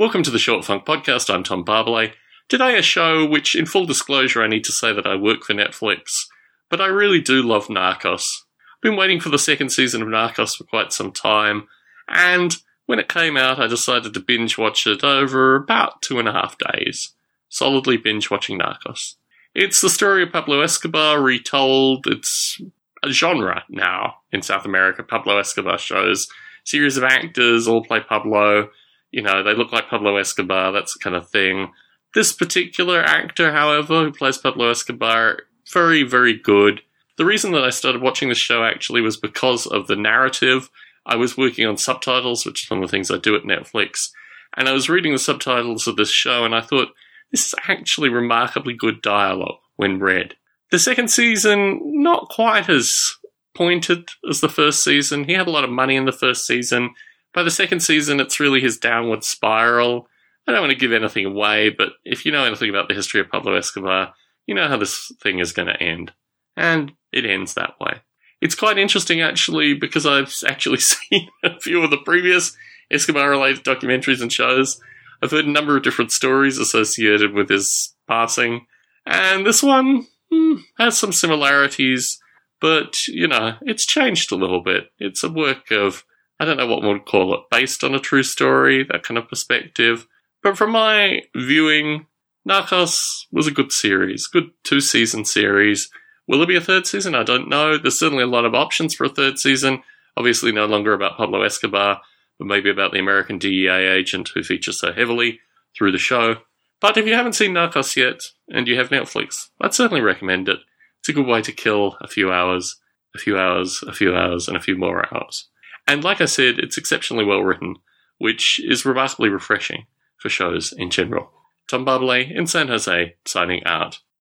Welcome to the Short Funk Podcast. I'm Tom Barbalet. Today, a show which, in full disclosure, I need to say that I work for Netflix, but I really do love Narcos. I've been waiting for the second season of Narcos for quite some time, and when it came out, I decided to binge watch it over about two and a half days. Solidly binge watching Narcos. It's the story of Pablo Escobar retold. It's a genre now in South America. Pablo Escobar shows. Series of actors all play Pablo. You know, they look like Pablo Escobar, that's the kind of thing. This particular actor, however, who plays Pablo Escobar, very, very good. The reason that I started watching the show actually was because of the narrative. I was working on subtitles, which is one of the things I do at Netflix, and I was reading the subtitles of this show and I thought, this is actually remarkably good dialogue when read. The second season, not quite as pointed as the first season. He had a lot of money in the first season. By the second season, it's really his downward spiral. I don't want to give anything away, but if you know anything about the history of Pablo Escobar, you know how this thing is going to end. And it ends that way. It's quite interesting, actually, because I've actually seen a few of the previous Escobar related documentaries and shows. I've heard a number of different stories associated with his passing. And this one hmm, has some similarities, but, you know, it's changed a little bit. It's a work of I don't know what would call it, based on a true story, that kind of perspective. But from my viewing, Narcos was a good series, good two season series. Will there be a third season? I don't know. There's certainly a lot of options for a third season. Obviously, no longer about Pablo Escobar, but maybe about the American DEA agent who features so heavily through the show. But if you haven't seen Narcos yet and you have Netflix, I'd certainly recommend it. It's a good way to kill a few hours, a few hours, a few hours, and a few more hours. And like I said, it's exceptionally well written, which is remarkably refreshing for shows in general. Tom Barbalet in San Jose, signing out.